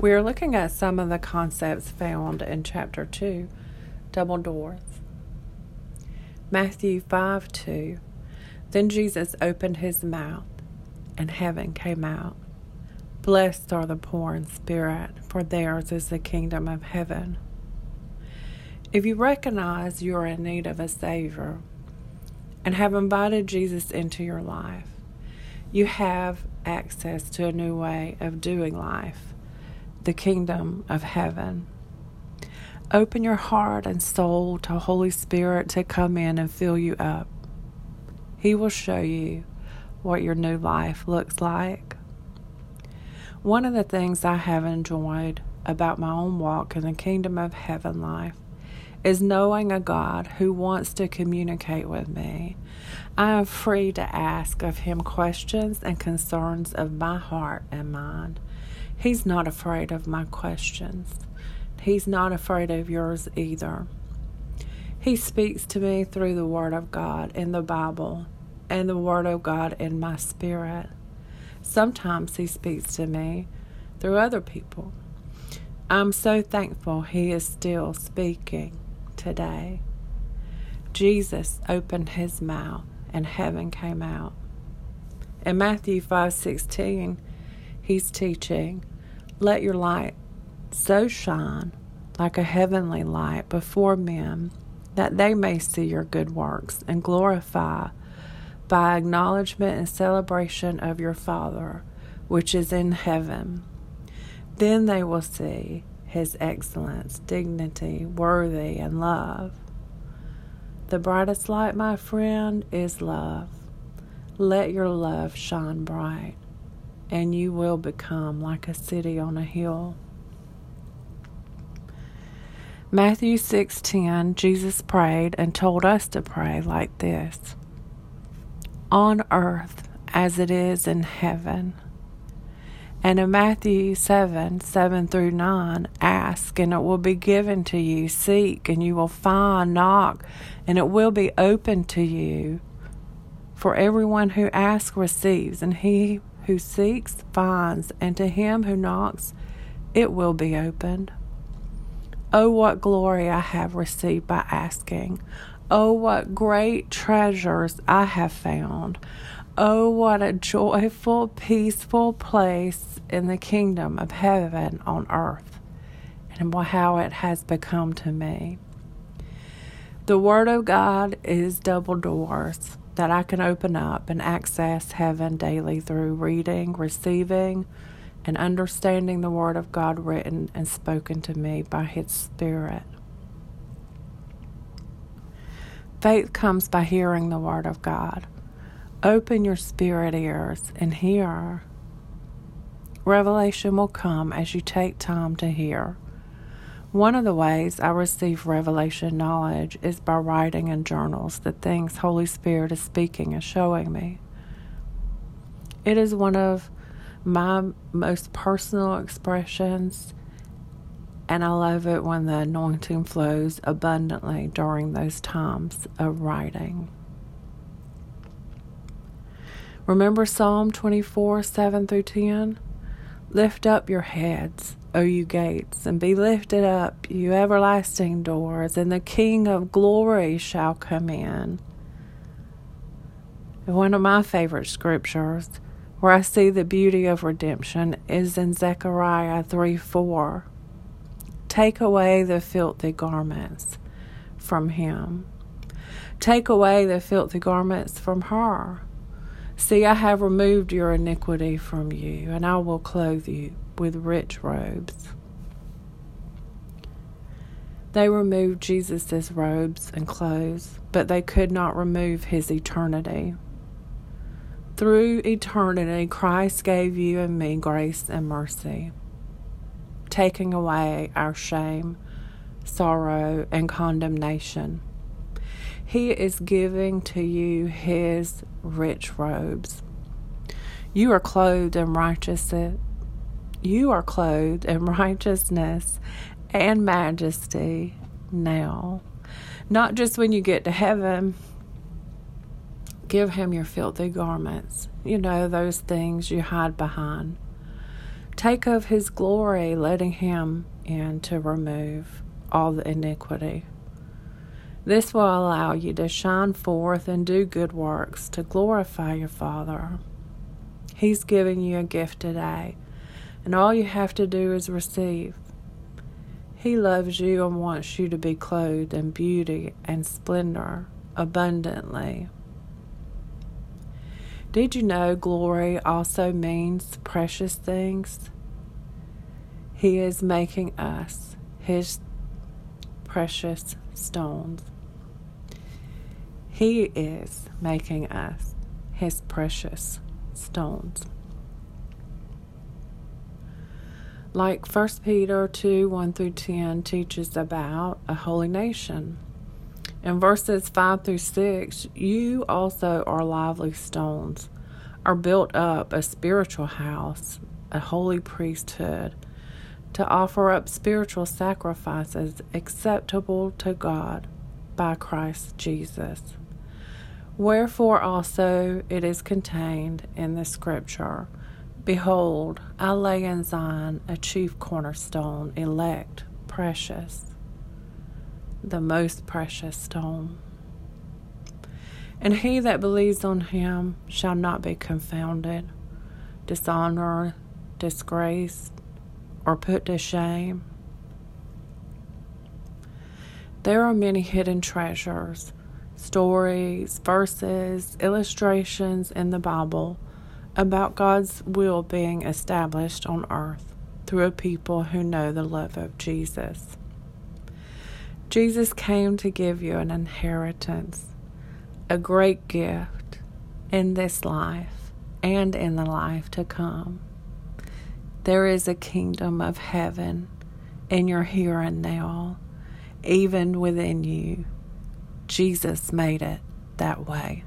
We are looking at some of the concepts found in chapter 2, Double Doors. Matthew 5 2. Then Jesus opened his mouth, and heaven came out. Blessed are the poor in spirit, for theirs is the kingdom of heaven. If you recognize you are in need of a Savior and have invited Jesus into your life, you have access to a new way of doing life, the kingdom of heaven. Open your heart and soul to Holy Spirit to come in and fill you up. He will show you what your new life looks like. One of the things I have enjoyed about my own walk in the kingdom of heaven life is knowing a God who wants to communicate with me. I am free to ask of Him questions and concerns of my heart and mind. He's not afraid of my questions, He's not afraid of yours either. He speaks to me through the Word of God in the Bible and the Word of God in my spirit. Sometimes He speaks to me through other people. I'm so thankful He is still speaking today. Jesus opened His mouth and heaven came out. In Matthew 5:16, He's teaching, "Let your light so shine like a heavenly light before men, that they may see your good works and glorify by acknowledgement and celebration of your Father, which is in heaven. Then they will see his excellence, dignity, worthy, and love. The brightest light, my friend, is love. Let your love shine bright, and you will become like a city on a hill. Matthew 6:10 Jesus prayed and told us to pray like this on earth as it is in heaven. And in Matthew 7 7 through 9, ask and it will be given to you, seek and you will find, knock and it will be open to you. For everyone who asks receives, and he who seeks finds, and to him who knocks it will be opened. Oh, what glory I have received by asking! Oh, what great treasures I have found. Oh, what a joyful, peaceful place in the kingdom of heaven on earth, and how it has become to me. The Word of God is double doors that I can open up and access heaven daily through reading, receiving, and understanding the Word of God written and spoken to me by His Spirit. Faith comes by hearing the Word of God. Open your spirit ears and hear. Revelation will come as you take time to hear. One of the ways I receive revelation knowledge is by writing in journals the things Holy Spirit is speaking and showing me. It is one of my most personal expressions and I love it when the anointing flows abundantly during those times of writing. Remember Psalm 24 7 through 10? Lift up your heads, O you gates, and be lifted up, you everlasting doors, and the King of glory shall come in. one of my favorite scriptures where I see the beauty of redemption is in Zechariah 3 4. Take away the filthy garments from him. Take away the filthy garments from her. See, I have removed your iniquity from you, and I will clothe you with rich robes. They removed Jesus' robes and clothes, but they could not remove his eternity. Through eternity, Christ gave you and me grace and mercy taking away our shame, sorrow, and condemnation. He is giving to you His rich robes. You are clothed in righteousness. You are clothed in righteousness and majesty now. Not just when you get to heaven. Give him your filthy garments. You know, those things you hide behind. Take of his glory, letting him in to remove all the iniquity. This will allow you to shine forth and do good works to glorify your Father. He's giving you a gift today, and all you have to do is receive. He loves you and wants you to be clothed in beauty and splendor abundantly. Did you know glory also means precious things? He is making us his precious stones. He is making us his precious stones. Like 1 Peter 2 1 through 10 teaches about a holy nation. In verses 5 through 6, you also are lively stones, are built up a spiritual house, a holy priesthood, to offer up spiritual sacrifices acceptable to God by Christ Jesus. Wherefore also it is contained in the scripture Behold, I lay in Zion a chief cornerstone, elect, precious, the most precious stone. And he that believes on him shall not be confounded, dishonored, disgraced, or put to shame. There are many hidden treasures, stories, verses, illustrations in the Bible about God's will being established on earth through a people who know the love of Jesus. Jesus came to give you an inheritance, a great gift in this life and in the life to come. There is a kingdom of heaven in your here and now, even within you. Jesus made it that way.